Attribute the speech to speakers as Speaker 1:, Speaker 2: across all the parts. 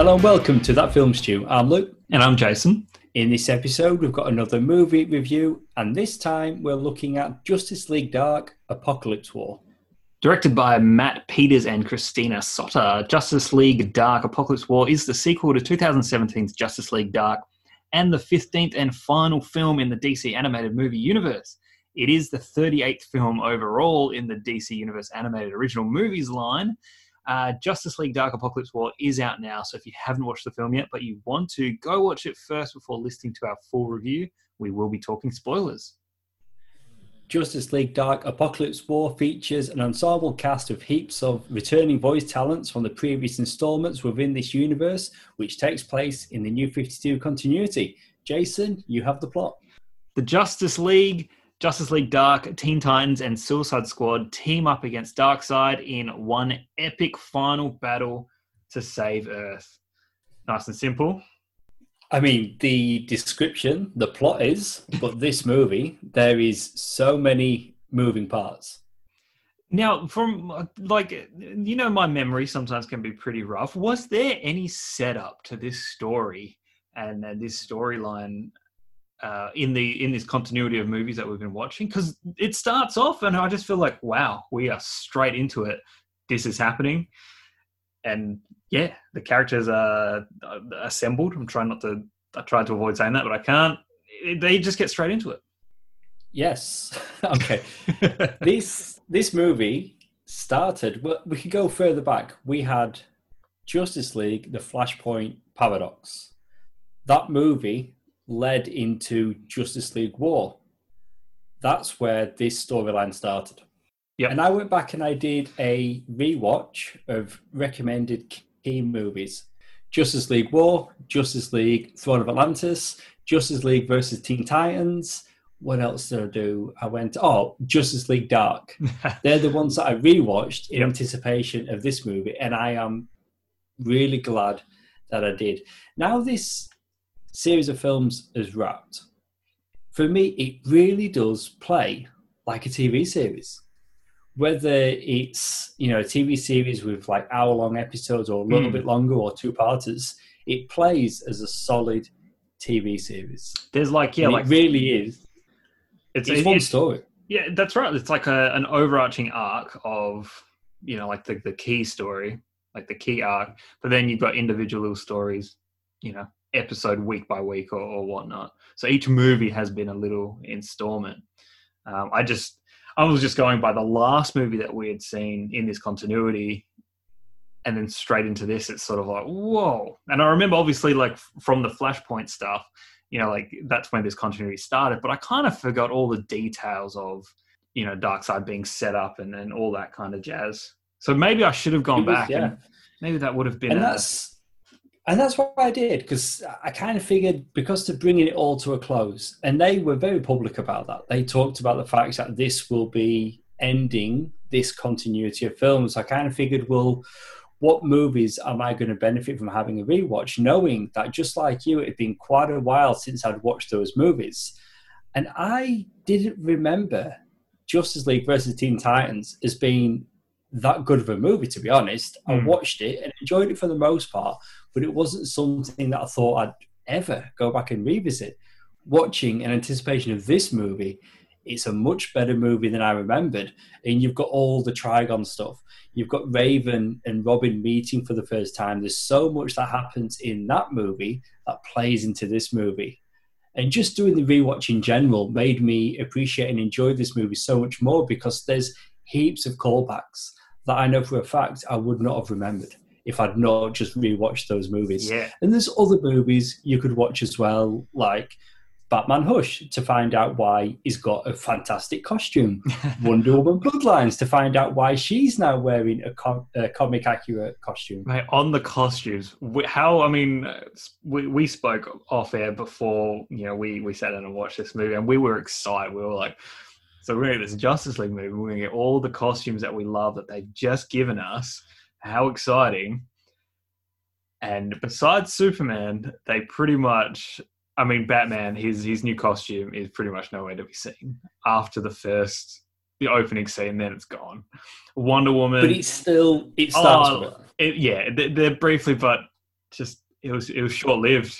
Speaker 1: Hello and welcome to That Film Stew. I'm Luke.
Speaker 2: And I'm Jason.
Speaker 1: In this episode, we've got another movie review, and this time we're looking at Justice League Dark Apocalypse War.
Speaker 2: Directed by Matt Peters and Christina Sotta, Justice League Dark Apocalypse War is the sequel to 2017's Justice League Dark and the 15th and final film in the DC animated movie universe. It is the 38th film overall in the DC Universe animated original movies line. Uh, Justice League Dark Apocalypse War is out now, so if you haven't watched the film yet, but you want to, go watch it first before listening to our full review. We will be talking spoilers.
Speaker 1: Justice League Dark Apocalypse War features an ensemble cast of heaps of returning voice talents from the previous installments within this universe, which takes place in the New 52 continuity. Jason, you have the plot.
Speaker 2: The Justice League Justice League Dark, Teen Titans, and Suicide Squad team up against Darkseid in one epic final battle to save Earth. Nice and simple.
Speaker 1: I mean, the description, the plot is, but this movie, there is so many moving parts.
Speaker 2: Now, from like, you know, my memory sometimes can be pretty rough. Was there any setup to this story and, and this storyline uh, in the in this continuity of movies that we've been watching because it starts off and I just feel like wow we are straight into it. This is happening. And yeah the characters are, assembled. I'm trying not to I tried to avoid saying that but I can't. They just get straight into it.
Speaker 1: Yes. Okay. This this movie started well, we could go further back. We had Justice League the Flashpoint Paradox. That movie led into Justice League War. That's where this storyline started.
Speaker 2: Yeah.
Speaker 1: And I went back and I did a rewatch of recommended key movies. Justice League War, Justice League Throne of Atlantis, Justice League versus Teen Titans. What else did I do? I went, oh, Justice League Dark. They're the ones that I rewatched in anticipation of this movie, and I am really glad that I did. Now, this series of films is wrapped, for me, it really does play like a TV series. Whether it's you know a TV series with like hour long episodes or a little mm. bit longer or two parters, it plays as a solid TV series.
Speaker 2: There's like yeah,
Speaker 1: and
Speaker 2: like
Speaker 1: it really is.
Speaker 2: It's,
Speaker 1: it's, one story.
Speaker 2: Yeah, that's right. It's like a, an overarching arc of you know like the the key story, like the key arc, but then you've got individual little stories, you know, episode week by week or, or whatnot. So each movie has been a little installment. Um, I just I was just going by the last movie that we had seen in this continuity, and then straight into this. It's sort of like whoa. And I remember obviously like from the Flashpoint stuff, you know, like that's when this continuity started. But I kind of forgot all the details of you know Darkseid being set up and and all that kind of jazz. So maybe I should have gone was, back yeah. and maybe that would have been.
Speaker 1: And a, that's and that's what I did because I kind of figured because they're bringing it all to a close, and they were very public about that. They talked about the fact that this will be ending this continuity of films. I kind of figured, well, what movies am I going to benefit from having a rewatch, knowing that just like you, it had been quite a while since I'd watched those movies. And I didn't remember Justice League versus Teen Titans as being that good of a movie, to be honest. Mm. I hmm. watched it and enjoyed it for the most part, but it wasn't something that I thought I'd ever go back and revisit. Watching in anticipation of this movie, it's a much better movie than I remembered. And you've got all the Trigon stuff. You've got Raven and Robin meeting for the first time. There's so much that happens in that movie that plays into this movie. And just doing the rewatch in general made me appreciate and enjoy this movie so much more because there's heaps of callbacks that I know for a fact I would not have remembered if I'd not just rewatched those movies.
Speaker 2: Yeah.
Speaker 1: And there's other movies you could watch as well, like Batman Hush to find out why he's got a fantastic costume. Wonder Woman Bloodlines to find out why she's now wearing a, com- a comic accurate costume.
Speaker 2: Right, on the costumes, how, I mean, we, we spoke off air before, you know, we, we sat down and watched this movie and we were excited. We were like, so to this Justice League movie. We're going to get all the costumes that we love that they've just given us. How exciting! And besides Superman, they pretty much, I mean, Batman, his his new costume is pretty much nowhere to be seen after the first the opening scene. Then it's gone. Wonder Woman,
Speaker 1: but it's still it oh, starts. Oh,
Speaker 2: it, yeah, they're, they're briefly, but just it was it was short lived.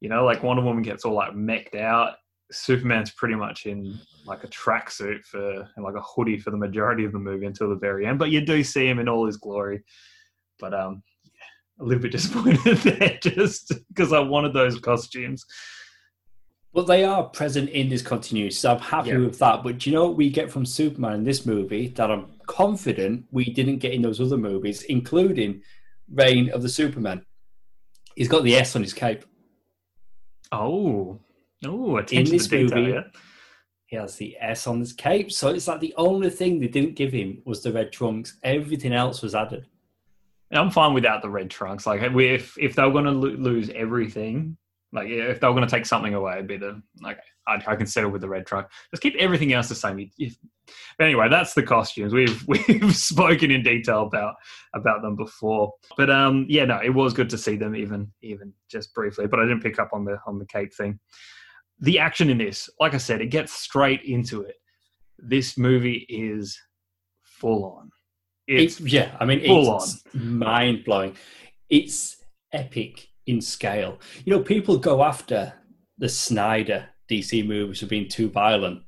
Speaker 2: You know, like Wonder Woman gets all like mecked out. Superman's pretty much in like a tracksuit for and like a hoodie for the majority of the movie until the very end. But you do see him in all his glory. But um, yeah, a little bit disappointed there just because I wanted those costumes.
Speaker 1: But they are present in this continuity, so I'm happy
Speaker 2: Yeah.
Speaker 1: with that. But do you know what we get from Superman in this movie that I'm confident we didn't get in those other movies, including Reign of the Superman? He's got the S on his cape.
Speaker 2: Oh, oh, attention
Speaker 1: this
Speaker 2: detail.
Speaker 1: movie-
Speaker 2: yeah?
Speaker 1: He has the S on his cape. So it's like the only thing they didn't give him was the red trunks. Everything else was added.
Speaker 2: I'm fine without the red trunks. Like if if they were going to lo- lose everything, like if they were going to take something away, it'd be the like I, I can settle with the red trunk. Just keep everything else the same. You- If, but anyway, that's the costumes. We've we've spoken in detail about about them before. But um, yeah, no, it was good to see them even even just briefly. But I didn't pick up on the on the cape thing. The action in this, like I said, it gets straight into it. This movie is full on. It's
Speaker 1: It's, yeah, I mean,
Speaker 2: full
Speaker 1: it's mind blowing. It's epic in scale. You know, people go after the Snyder DC movies for being too violent.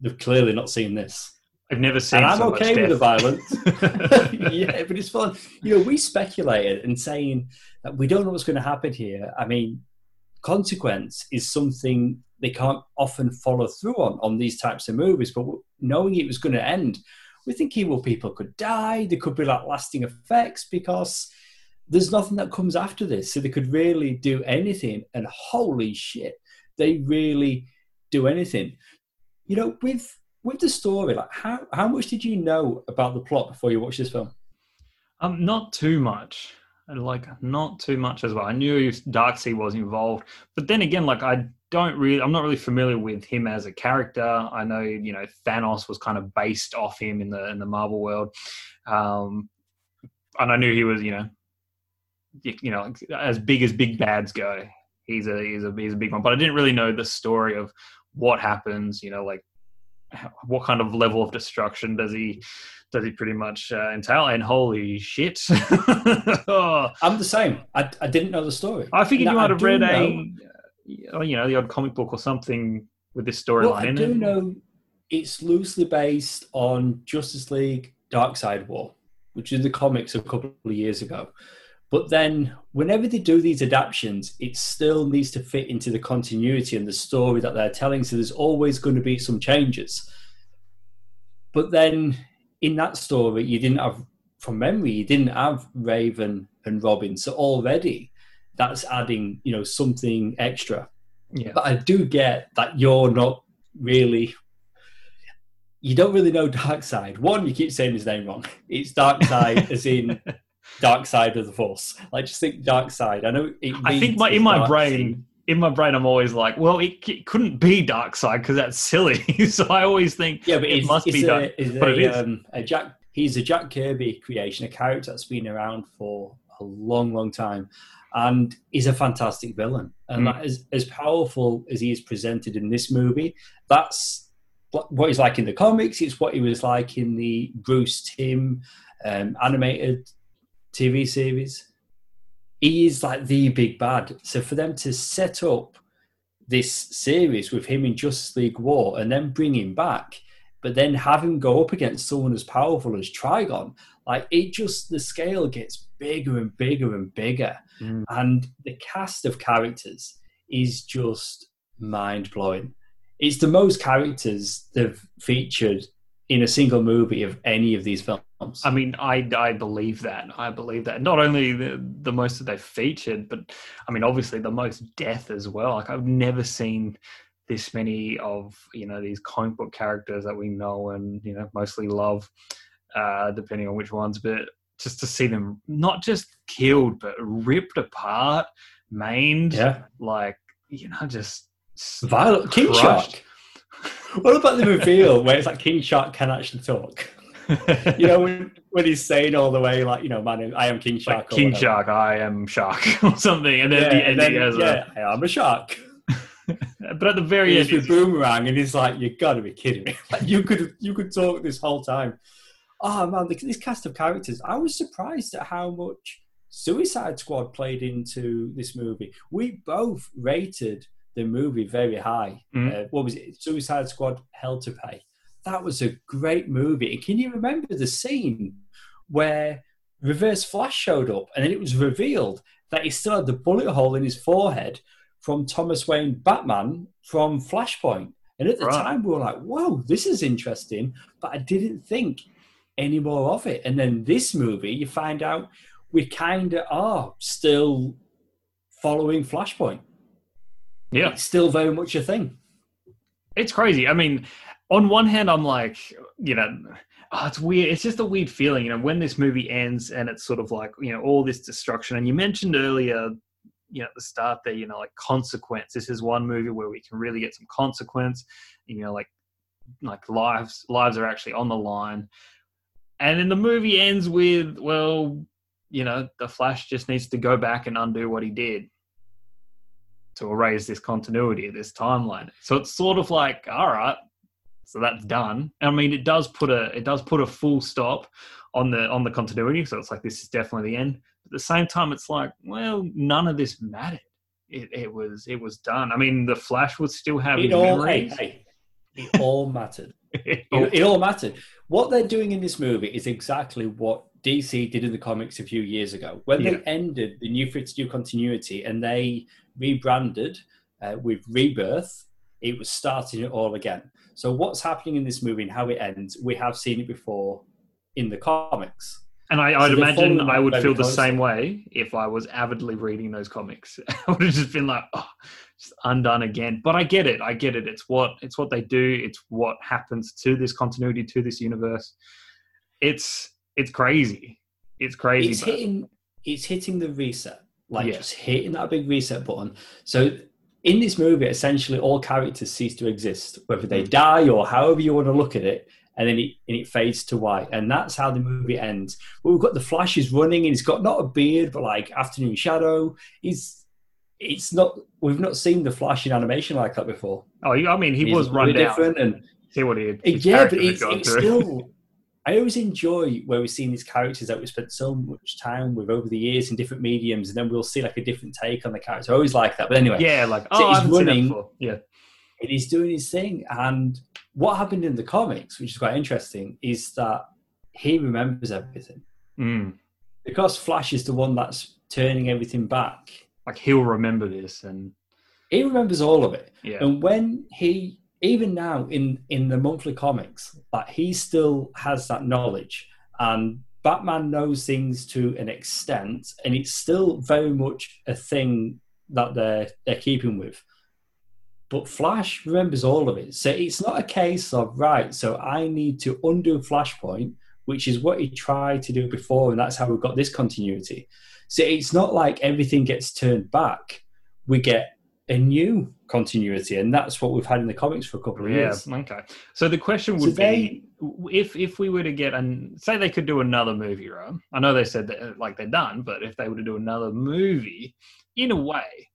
Speaker 1: They've clearly not seen this.
Speaker 2: I've never seen.
Speaker 1: and I'm
Speaker 2: so
Speaker 1: okay with the violence. yeah, but it's fun. You know, we speculated and saying that we don't know what's going to happen here. I mean, consequence is something they can't often follow through on on these types of movies. But knowing it was going to end, we're thinking, well, people could die. There could be like lasting effects because there's nothing that comes after this. So they could really do anything. And holy shit, they really do anything. You know, with with the story, like how how much did you know about the plot before you watched this film?
Speaker 2: Um, not too much. Like not too much as well. I knew Darkseid was involved, but then again, like I don't really, I'm not really familiar with him as a character. I know you know Thanos was kind of based off him in the in the Marvel world, um, and I knew he was you know, you know, as big as big bads go. He's a he's a he's a big one, but I didn't really know the story of what happens. You know, like what kind of level of destruction does he does he pretty much uh, entail? And holy shit! oh,
Speaker 1: I'm the same. I, I didn't know the story.
Speaker 2: I figured you might have read
Speaker 1: know-
Speaker 2: a, uh, you know, the odd comic book or something with this
Speaker 1: Well,
Speaker 2: storyline
Speaker 1: I do
Speaker 2: it.
Speaker 1: know it's loosely based on Justice League Darkseid War, which is the comics a couple of years ago. But then, whenever they do these adaptations, it still needs to fit into the continuity and the story that they're telling. So there's always going to be some changes. But then, in that story, you didn't have, from memory, you didn't have Raven and Robin. So already, that's adding, you know, something extra
Speaker 2: Yeah,
Speaker 1: but I do get that you're not really. You don't really know Darkseid. One, you keep saying his name wrong. It's Darkseid, as in Dark Side of the Force. Like, just think Dark Side. I know. It
Speaker 2: I think my in my brain, in my brain, I'm always like, well, it, c- couldn't be Dark Side because that's silly. so I always think,
Speaker 1: Yeah, but
Speaker 2: it must be
Speaker 1: a,
Speaker 2: Dark.
Speaker 1: it's
Speaker 2: but
Speaker 1: a,
Speaker 2: it is.
Speaker 1: Um, a Jack. He's a Jack Kirby creation, a character that's been around for a long, long time, and is a fantastic villain. And
Speaker 2: Mm.
Speaker 1: that is as powerful as he is presented in this movie. That's what what he's like in the comics. It's what he was like in the Bruce Timm um, animated TV series. He is like the big bad. So for them to set up this series with him in Justice League War and then bring him back, but then have him go up against someone as powerful as Trigon, like it just the scale gets bigger and bigger and bigger,
Speaker 2: Mm.
Speaker 1: and the cast of characters is just mind blowing. It's the most characters they've featured in a single movie of any of these films.
Speaker 2: I mean, I, I believe that. I believe that. Not only the, the most that they've featured, but I mean, obviously the most death as well. Like I've never seen this many of you know these comic book characters that we know and you know mostly love, uh, depending on which ones. But just to see them not just killed but ripped apart, maimed,
Speaker 1: yeah,
Speaker 2: like you know, just
Speaker 1: Violent. King. Shark. What about the reveal where it's like King Shark can actually talk? You know, when, when he's saying all the way, like, you know, man, I am King Shark.
Speaker 2: like King
Speaker 1: whatever.
Speaker 2: Shark, I am Shark, or something, and then
Speaker 1: Yeah,
Speaker 2: the end
Speaker 1: then,
Speaker 2: he has a-
Speaker 1: yeah, I am a shark.
Speaker 2: but at the very end,
Speaker 1: with Boomerang, and he's like, "You got to be kidding me! Like, you could you could talk this whole time." Oh man, this cast of characters. I was surprised at how much Suicide Squad played into this movie. We both rated the movie very high.
Speaker 2: Mhm.
Speaker 1: Uh, what was it? Suicide Squad Hell to Pay. That was a great movie. And can you remember the scene where Reverse Flash showed up and then it was revealed that he still had the bullet hole in his forehead from Thomas Wayne Batman from Flashpoint? And at the
Speaker 2: Right.
Speaker 1: time, we were like, whoa, this is interesting. But I didn't think any more of it. And then this movie, you find out we kind of are still following Flashpoint.
Speaker 2: Yeah.
Speaker 1: It's still very much a thing.
Speaker 2: it's crazy. I mean, on one hand, I'm like, you know, oh, it's weird. It's just a weird feeling, you know, when this movie ends and it's sort of like, you know, all this destruction. And you mentioned earlier, you know, at the start there, you know, like consequence. This is one movie where we can really get some consequence. You know, like like lives lives are actually on the line. And then the movie ends with, well, you know, the Flash just needs to go back and undo what he did to erase this continuity, at this timeline. So it's sort of like, all right, so that's done. I mean, it does put a it does put a full stop on the on the continuity. So it's like this is definitely the end. But at the same time, it's like, well, none of this mattered. It, it was it was done. I mean, the Flash would still have
Speaker 1: It all, hey, hey, it all mattered. It, it all mattered. What they're doing in this movie is exactly what DC did in the comics a few years ago. When
Speaker 2: Yeah.
Speaker 1: they ended the New 52 continuity and they rebranded uh, with Rebirth, it was starting it all again. So, what's happening in this movie and how it ends, we have seen it before in the comics.
Speaker 2: And I, I'd
Speaker 1: So
Speaker 2: imagine I would feel the same way if I was avidly reading those comics. I would have just been like, oh, just undone again. But I get it. I get it. It's what it's what they do. It's what happens to this continuity, to this universe. It's it's crazy. It's crazy.
Speaker 1: It's hitting, it's hitting the reset, like
Speaker 2: Yeah.
Speaker 1: just hitting that big reset button. So, in this movie, essentially all characters cease to exist, whether they
Speaker 2: Mm.
Speaker 1: die or however you want to look at it, and then it, and it fades to white. And that's how the movie ends. We've got the Flash is running, and he's got not a beard, but like afternoon shadow. He's it's not. We've not seen the Flash in animation like that before.
Speaker 2: oh, I mean, he
Speaker 1: He's
Speaker 2: was run down.
Speaker 1: different, and
Speaker 2: See what he had.
Speaker 1: it-
Speaker 2: his
Speaker 1: yeah, but it's, it's still. I always enjoy where we've seen these characters that we've spent so much time with over the years in different mediums, and then we'll see like a different take on the character. I always like that. But anyway,
Speaker 2: yeah, like
Speaker 1: So
Speaker 2: oh, I
Speaker 1: he's
Speaker 2: haven't seen that
Speaker 1: running-
Speaker 2: before. Yeah,
Speaker 1: and he's doing his thing. And what happened in the comics, which is quite interesting, is that he remembers everything
Speaker 2: mm.
Speaker 1: because Flash is the one that's turning everything back.
Speaker 2: like he'll remember this, and
Speaker 1: He remembers all of it.
Speaker 2: yeah,
Speaker 1: And when he, even now in in the monthly comics, that he still has that knowledge, and Batman knows things to an extent, and it's still very much a thing that they're they're keeping with. But Flash remembers all of it, so it's not a case of right. So I need to undo Flashpoint, which is what he tried to do before, and that's how we got this continuity. So it's not like everything gets turned back. We get a new continuity, and that's what we've had in the comics for a couple of
Speaker 2: yeah.
Speaker 1: years.
Speaker 2: Okay, so the question
Speaker 1: So
Speaker 2: would
Speaker 1: they-
Speaker 2: be if if we were to get and say they could do another movie, right? I know they said that uh, like they're done, but if they were to do another movie, in a way,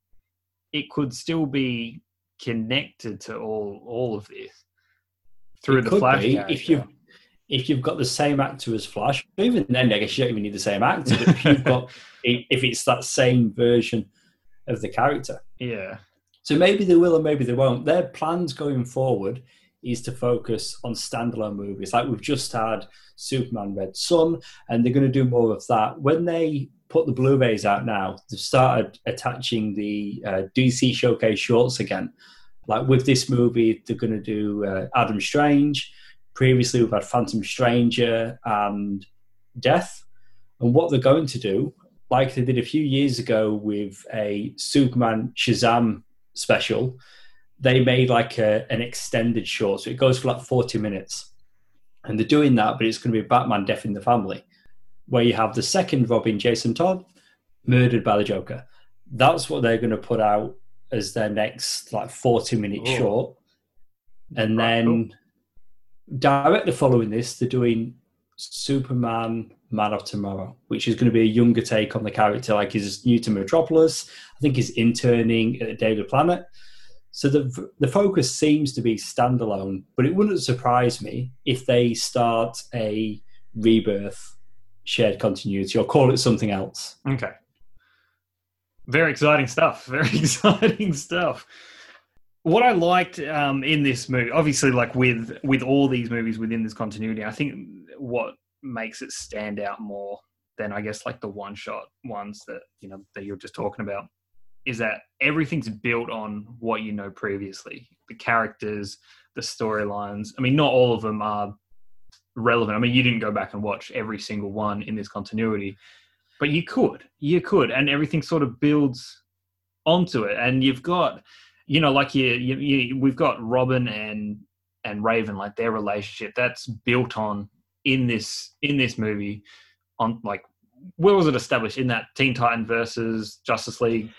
Speaker 2: it could still be connected to all all of this through the Flash
Speaker 1: if you if you've got the same actor as Flash. Even then, I guess you don't even need the same actor. If you've got if it's that same version of the character,
Speaker 2: yeah,
Speaker 1: so maybe they will and maybe they won't. Their plans going forward is to focus on standalone movies. Like we've just had Superman Red Sun, and they're going to do more of that. When they put the Blu-rays out now, they've started attaching the uh, DC Showcase shorts again. Like with this movie, they're going to do uh, Adam Strange. Previously, we've had Phantom Stranger and Death. And what they're going to do, like they did a few years ago with a Superman Shazam special, they made like a, an extended short. So it goes for like 40 minutes. And they're doing that, but it's going to be Batman Death in the Family, where you have the second Robin, Jason Todd, murdered by the Joker. That's what they're going to put out as their next like 40 minute
Speaker 2: Oh.
Speaker 1: short. And
Speaker 2: Right,
Speaker 1: then directly following this, they're doing Superman Man of Tomorrow, which is going to be a younger take on the character. Like he's new to Metropolis. I think he's interning at Daily Planet. So the the focus seems to be standalone, but it wouldn't surprise me if they start a rebirth shared continuity or call it something else.
Speaker 2: Okay. Very exciting stuff. Very exciting stuff. What I liked um, in this movie, obviously, like with with all these movies within this continuity, I think what makes it stand out more than I guess like the one shot ones that you know that you're just talking about is that everything's built on what you know previously. The characters, the storylines. I mean, not all of them are relevant. I mean, you didn't go back and watch every single one in this continuity, but you could, you could, and everything sort of builds onto it. And you've got, you know, like you, you, you we've got Robin and and Raven, like their relationship that's built on in this in this movie, on like where was it established in that Teen Titan versus Justice League?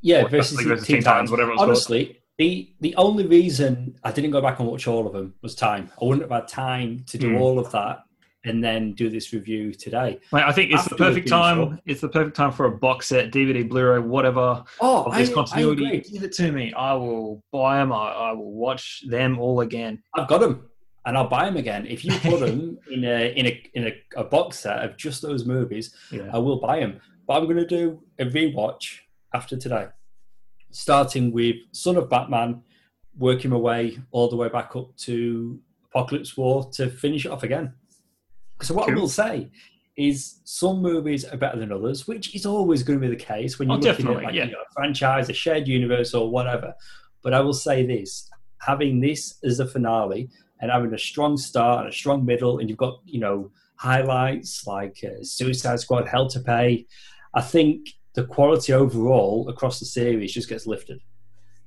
Speaker 1: Yeah, versus,
Speaker 2: League versus
Speaker 1: Teen
Speaker 2: Teen Titans, whatever it was called.
Speaker 1: Honestly, the the only reason I didn't go back and watch all of them was time. I wouldn't have had time to do
Speaker 2: Hmm.
Speaker 1: all of that and then do this review today.
Speaker 2: Like, I think it's the
Speaker 1: After we've
Speaker 2: perfect time. It's the perfect time for a box set, DVD, Blu-ray, whatever
Speaker 1: Oh,
Speaker 2: of
Speaker 1: I,
Speaker 2: this
Speaker 1: I
Speaker 2: continuity.
Speaker 1: agree.
Speaker 2: Give it to me. I will buy them. I, I will watch them all again.
Speaker 1: I've got them, and I'll buy them again. If you put them in a in a in a, a box set of just those movies,
Speaker 2: Yeah.
Speaker 1: I will buy them. But I'm going to do a rewatch after today, starting with Son of Batman, working my way all the way back up to Apocalypse War to finish it off again. So what I will say is some movies are better than others, which is always going to be the case when
Speaker 2: Oh,
Speaker 1: you're looking at like,
Speaker 2: yeah.
Speaker 1: you know, a franchise, a shared universe, or whatever. But I will say this: having this as a finale and having a strong start and a strong middle, and you've got you know highlights like uh, Suicide Squad, Hell to Pay. I think the quality overall across the series just gets lifted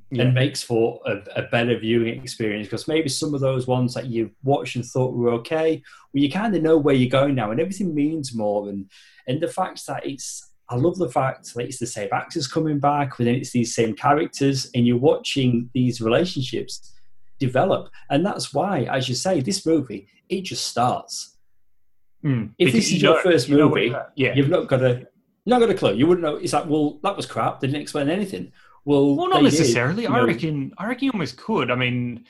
Speaker 2: Yeah.
Speaker 1: and makes for a, a better viewing experience because maybe some of those ones that you watched and thought were okay, well, you kind of know where you're going now, and everything means more. And and the fact that it's, I love the fact that it's the same actors coming back, but then it's these same characters, and you're watching these relationships develop, and that's why, as you say, this movie it just starts.
Speaker 2: Mm.
Speaker 1: If this is
Speaker 2: you
Speaker 1: your first
Speaker 2: you
Speaker 1: movie,
Speaker 2: yeah.
Speaker 1: You've not got a, you've not got a clue. You wouldn't know. It's like, well, that was crap. They didn't explain anything. Well,
Speaker 2: Well, not
Speaker 1: they did,
Speaker 2: necessarily. I
Speaker 1: know.
Speaker 2: reckon. I reckon you almost could. I mean,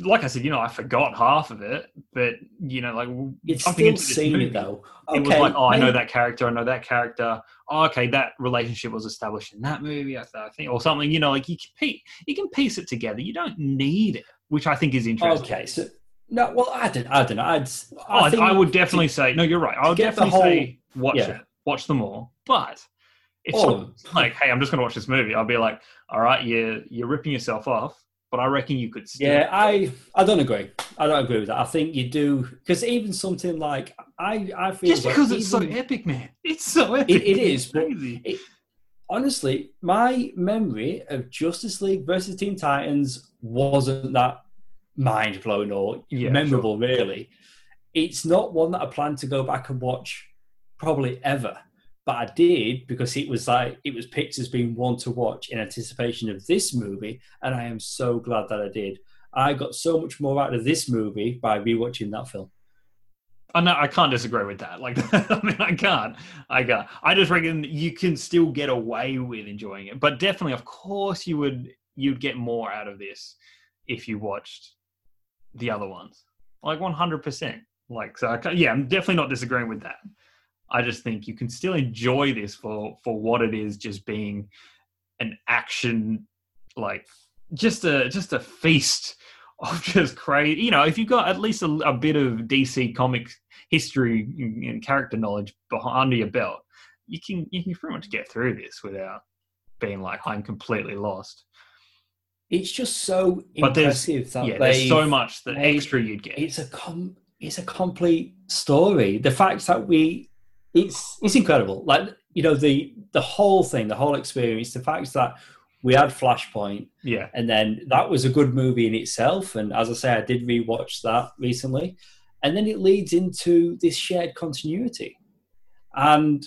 Speaker 2: like I said, you know, I forgot half of it, but you know, like
Speaker 1: It's still seen it though.
Speaker 2: It was like, oh, I know that character. I know that character. Oh, okay, that relationship was established in that movie. I, th- I think, or something. You know, like you can piece, you can piece it together. You don't need it, which I think is interesting.
Speaker 1: Okay, so no, well, I don't, I don't know. I'd,
Speaker 2: Oh,
Speaker 1: I, think
Speaker 2: I would definitely say no. You're right. I would definitely say watch
Speaker 1: yeah.
Speaker 2: it, watch them all. But if
Speaker 1: oh.
Speaker 2: All like, "Hey, I'm just going to watch this movie," I'll be like, "All right, you're you're ripping yourself off." But I reckon you could. Still,
Speaker 1: Yeah, I, I don't agree. I don't agree with that. I think you do because even something like I, I feel
Speaker 2: just because it's so epic, man. It's so epic.
Speaker 1: It- it is, but
Speaker 2: crazy.
Speaker 1: honestly, my memory of Justice League versus Teen Titans wasn't that mind blowing or
Speaker 2: Yeah,
Speaker 1: memorable, really. It's not one that I plan to go back and watch probably ever. But I did because it was like it was picked as being one to watch in anticipation of this movie, and I am so glad that I did. I got so much more out of this movie by rewatching that film.
Speaker 2: I know I can't disagree with that. Like, I mean, I can't. I can't. I just reckon you can still get away with enjoying it, but definitely, of course, you would. You'd get more out of this if you watched the other ones, like one hundred percent. Like, so I yeah, I'm definitely not disagreeing with that. I just think you can still enjoy this for for what it is, just being an action, like just a just a feast of just crazy. You know, if you've got at least a, a bit of DC Comics history and character knowledge behind under your belt, you can you can pretty much get through this without being like I'm completely lost.
Speaker 1: It's just so
Speaker 2: But
Speaker 1: impressive that
Speaker 2: yeah, there's so much that extra you'd get.
Speaker 1: it's a com- it's a complete story. The fact that we it's it's incredible. Like you know the the whole thing, the whole experience. The fact that we had Flashpoint,
Speaker 2: yeah,
Speaker 1: and then that was a good movie in itself. And as I say, I did rewatch that recently, and then it leads into this shared continuity, and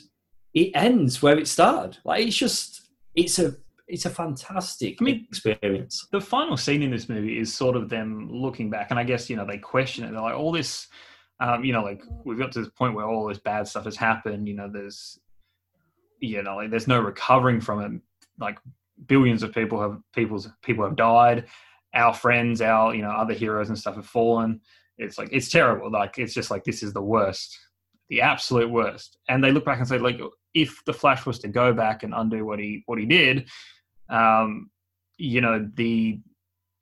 Speaker 1: it ends where it started. Like it's just it's a it's a fantastic
Speaker 2: I mean-
Speaker 1: experience.
Speaker 2: the final scene in this movie is sort of them looking back, and I guess you know they question it. They're like, all this, um, you know, like we've got to this point where all this bad stuff has happened. You know, there's, you know, like there's no recovering from it. Like billions of people have people's people have died. Our friends, our you know other heroes and stuff have fallen. It's like it's terrible. Like it's just like this is the worst the absolute worst. And they look back and say, like, if the Flash was to go back and undo what he what he did, um, you know, the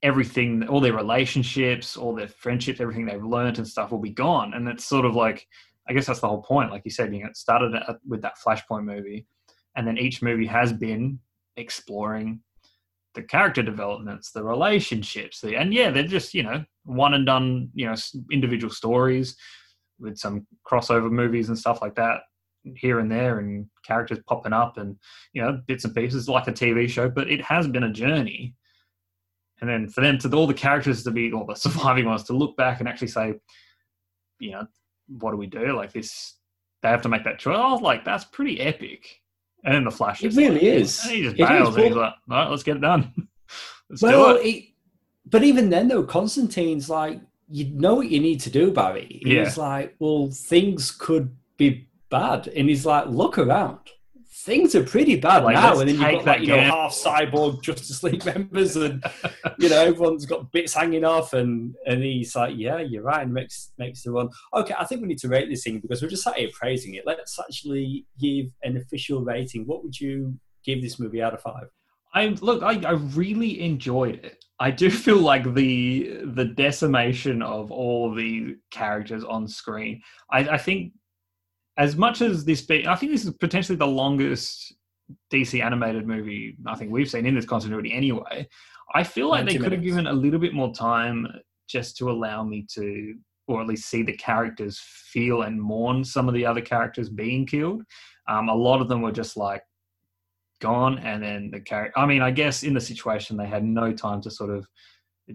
Speaker 2: everything, all their relationships, all their friendships, everything they've learned and stuff will be gone. And it's sort of like, I guess that's the whole point. Like you said, you know, it started with that Flashpoint movie, and then each movie has been exploring the character developments, the relationships, the, and yeah, they're just you know one and done, you know, individual stories with some crossover movies and stuff like that here and there, and characters popping up, and you know, bits and pieces like a TV show. But it has been a journey, and then for them to all the characters to be, all the surviving ones, to look back and actually say, you know, what do we do? Like this, they have to make that choice. I was like, that's pretty epic. And then the Flash.
Speaker 1: It really
Speaker 2: like,
Speaker 1: is.
Speaker 2: And he just bails, and he's like, all right, let's get it done. let's
Speaker 1: well,
Speaker 2: do it.
Speaker 1: it. But even then, though, Constantine's like, you know what you need to do, Barry. He's
Speaker 2: Yeah.
Speaker 1: like, well, things could be bad, and he's like, look around. Things are pretty bad
Speaker 2: Like,
Speaker 1: now, and then you've got like you know half cyborg Justice League members, and you know everyone's got bits hanging off, and and he's like, yeah, you're right, and makes makes the one. Okay, I think we need to rate this thing because we're just sat here praising it. Let's actually give an official rating. What would you give this movie out of five?
Speaker 2: I look, I, I really enjoyed it. I do feel like the the decimation of all the characters on screen. I, I think as much as this be, I think this is potentially the longest DC animated movie I think we've seen in this continuity. Anyway, I feel like they
Speaker 1: 90
Speaker 2: could have given a little bit more time just to allow me to, or at least see the characters feel and mourn some of the other characters being killed. Um, a lot of them were just like gone and then the character i mean i guess in the situation they had no time to sort of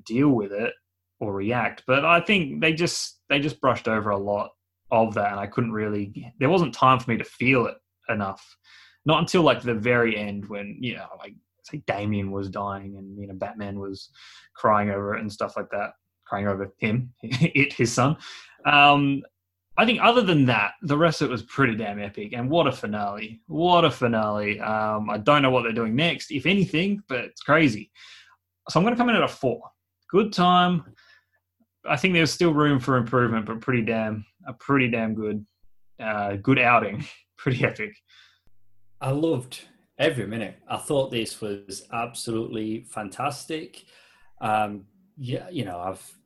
Speaker 2: deal with it or react but i think they just they just brushed over a lot of that and i couldn't really there wasn't time for me to feel it enough not until like the very end when you know like say damian was dying and you know batman was crying over it and stuff like that crying over him it his son um I think other than that, the rest of it was pretty damn epic. And what a finale! What a finale! Um, I don't know what they're doing next, if anything, but it's crazy. So I'm going to come in at a four. Good time. I think there's still room for improvement, but pretty damn, a pretty damn good, uh, good outing. pretty epic.
Speaker 1: I loved every minute. I thought this was absolutely fantastic. Um, yeah, you know, I've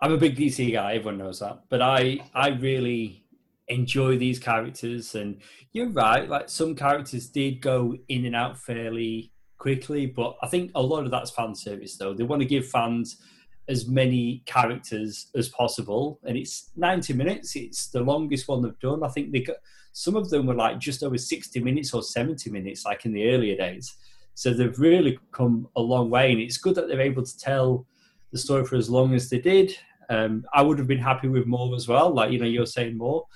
Speaker 1: I'm a big DC guy. Everyone knows that, but I I really enjoy these characters. And you're right, like some characters did go in and out fairly quickly, but I think a lot of that's fan service. Though they want to give fans as many characters as possible, and it's 90 minutes. It's the longest one they've done. I think they got some of them were like just over 60 minutes or 70 minutes, like in the earlier days. So they've really come a long way, and it's good that they're able to tell the story for as long as they did. Um, I would have been happy with more as well. Like you know, you're saying more.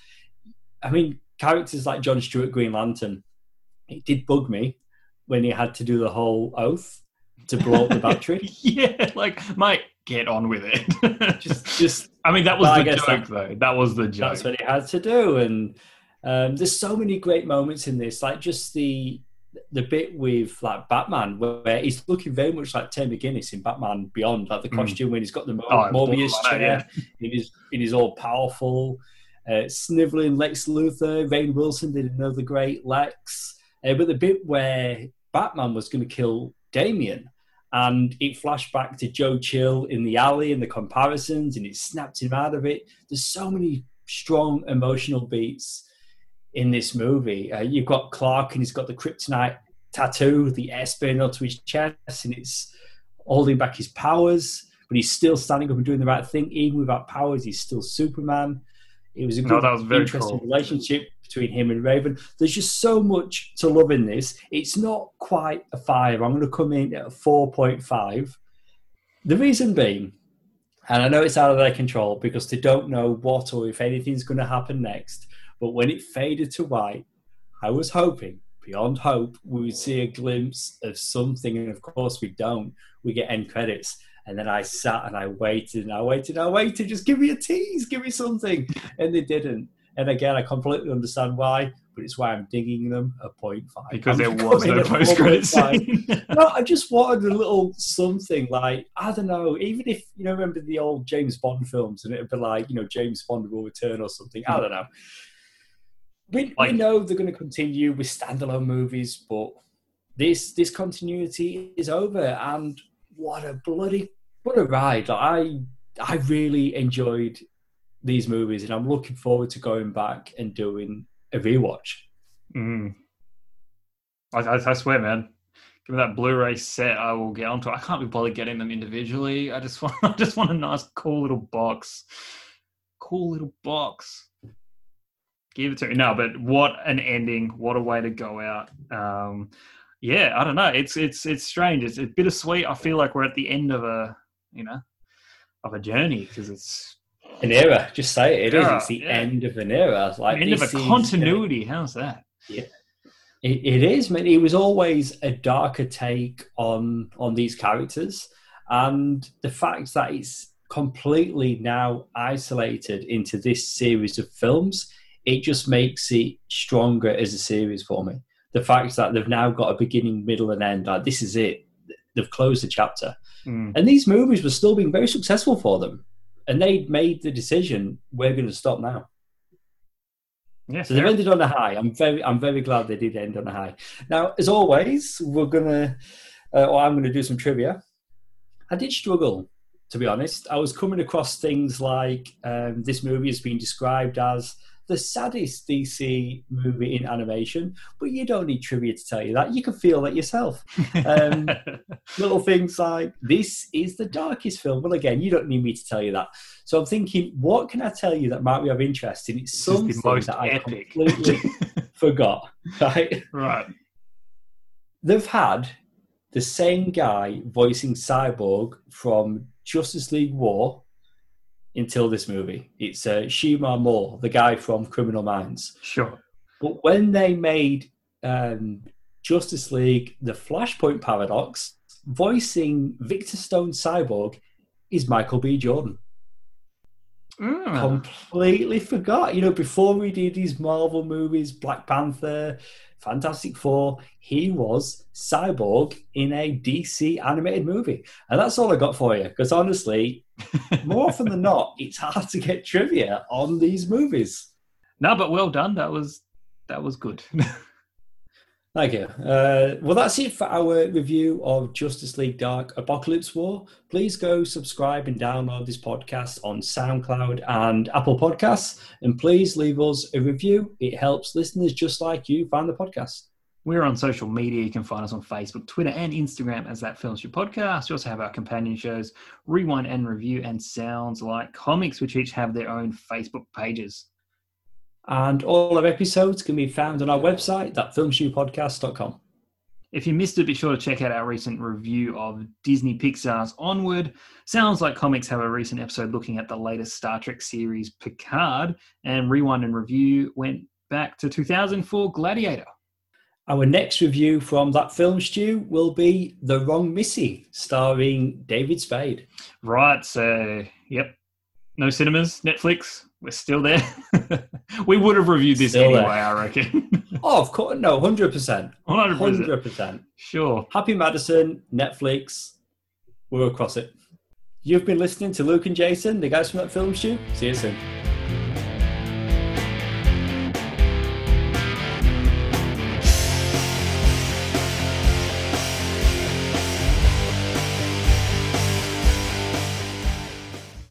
Speaker 1: I mean, characters like John Stewart, Green Lantern, it did bug me when he had to do the whole oath to blow up the battery.
Speaker 2: yeah, like mate, get on with it.
Speaker 1: just, just
Speaker 2: I mean, that was the joke,
Speaker 1: that-
Speaker 2: though. That was the joke.
Speaker 1: that's what he had to do. And um, there's so many great moments in this, like just the the bit with like Batman where he's looking very much like Terry McGinnis in Batman Beyond, like the
Speaker 2: Mm.
Speaker 1: costume when he's got the Mo-
Speaker 2: Oh,
Speaker 1: Mobius
Speaker 2: borderline,
Speaker 1: chair in his in his all powerful, uh, sniveling Lex Luthor. Rainn Wilson did another great Lex, uh, but the bit where Batman was going to kill Damian. And it flashed back to Joe Chill in the alley and the comparisons, and it snapped him out of it. There's so many strong emotional beats in this movie. Uh, you've got Clark, and he's got the kryptonite tattoo, the burning onto his chest, and it's holding back his powers. But he's still standing up and doing the right thing, even without powers. He's still Superman. It was a
Speaker 2: No,
Speaker 1: good,
Speaker 2: that was very
Speaker 1: interesting
Speaker 2: cool.
Speaker 1: relationship between him and Raven. There's just so much to love in this. It's not quite a five. I'm going to come in at a 4.5. The reason being, and I know it's out of their control because they don't know what or if anything's going to happen next. But when it faded to white, I was hoping, beyond hope, we would see a glimpse of something. And of course, we don't. We get end credits. And then I sat and I waited and I waited and I waited. Just give me a tease, give me something. And they didn't. And again, I completely understand why, but it's why I'm dinging them a 0.5.
Speaker 2: because
Speaker 1: I'm
Speaker 2: there was no post credit
Speaker 1: 4.5
Speaker 2: scene.
Speaker 1: no, I just wanted a little something like I don't know. Even if you know, remember the old James Bond films, and it'd be like you know James Bond will return or something. I hmm. don't know. We,
Speaker 2: Like-
Speaker 1: we know they're going to continue with standalone movies, but this this continuity is over, and what a bloody what a ride! Like, I I really enjoyed these movies, and I'm looking forward to going back and doing a rewatch.
Speaker 2: Mm. I, I, I swear, man. Give me that Blu-ray set. I will get onto. I can't be bothered getting them individually. I just want. I just want a nice, cool little box. Cool little box. Give it to me. No, but what an ending! What a way to go out. Um, yeah, I don't know. It's it's it's strange. It's, it's bittersweet. I feel like we're at the end of a you know of a journey because it's
Speaker 1: An era, just say it. It is.
Speaker 2: Era,
Speaker 1: It's the
Speaker 2: yeah.
Speaker 1: end of an era. Like
Speaker 2: end of a
Speaker 1: this is-
Speaker 2: continuity. How's that?
Speaker 1: It, it is, man. It was always a darker take on on these characters, and the fact that it's completely now isolated into this series of films, it just makes it stronger as a series for me. The fact that they've now got a beginning, middle, and end. Like this is it. They've closed the chapter,
Speaker 2: Mm.
Speaker 1: and these movies were still being very successful for them, and they made the decision: we're going to stop now.
Speaker 2: Yeah,
Speaker 1: So they've ended on a high. I'm very, I'm very glad they did end on a high. Now, as always, we're gonna, uh, or I'm gonna do some trivia. I did struggle, to be honest. I was coming across things like um, this movie has been described as the saddest DC movie in animation, but you don't need trivia to tell you that. You can feel that yourself. Um, little things like this is the darkest film. Well, again, you don't need me to tell you that. So I'm thinking, what can I tell you that might be of interest? And it's something that I
Speaker 2: epic.
Speaker 1: completely forgot. Right?
Speaker 2: right.
Speaker 1: They've had the same guy voicing Cyborg from Justice League War until this movie. It's uh, Shemar Moore, the guy from Criminal Minds.
Speaker 2: Sure.
Speaker 1: But when they made um, Justice League The Flashpoint Paradox, voicing Victor Stone Cyborg is Michael B. Jordan.
Speaker 2: Mm.
Speaker 1: Completely forgot. You know, before we did these Marvel movies, Black Panther, Fantastic Four, he was Cyborg in a DC animated movie. And that's all I got for you. Because honestly, more often than not, it's hard to get trivia on these movies.
Speaker 2: no, but well done. That was that was good.
Speaker 1: Thank you. Uh, well, that's it for our review of Justice League Dark Apocalypse War. Please go subscribe and download this podcast on SoundCloud and Apple Podcasts. And please leave us a review. It helps listeners just like you find the podcast.
Speaker 2: We're on social media. You can find us on Facebook, Twitter, and Instagram as that Film Stew Podcast. You also have our companion shows, Rewind and Review, and Sounds Like Comics, which each have their own Facebook pages.
Speaker 1: And all our episodes can be found on our website, thatfilmstewpodcast.com.
Speaker 2: If you missed it, be sure to check out our recent review of Disney Pixar's Onward. Sounds like Comics have a recent episode looking at the latest Star Trek series, Picard, and Rewind and Review went back to 2004 Gladiator.
Speaker 1: Our next review from That Film Stew will be The Wrong Missy, starring David Spade.
Speaker 2: Right, so, yep. No cinemas, Netflix, we're still there. we would have reviewed this
Speaker 1: Still
Speaker 2: anyway,
Speaker 1: there.
Speaker 2: I reckon.
Speaker 1: Oh, of course. No, 100%.
Speaker 2: 100%.
Speaker 1: 100%.
Speaker 2: Sure.
Speaker 1: Happy Madison, Netflix, we're across it. You've been listening to Luke and Jason, the guys from that film stew. See you soon.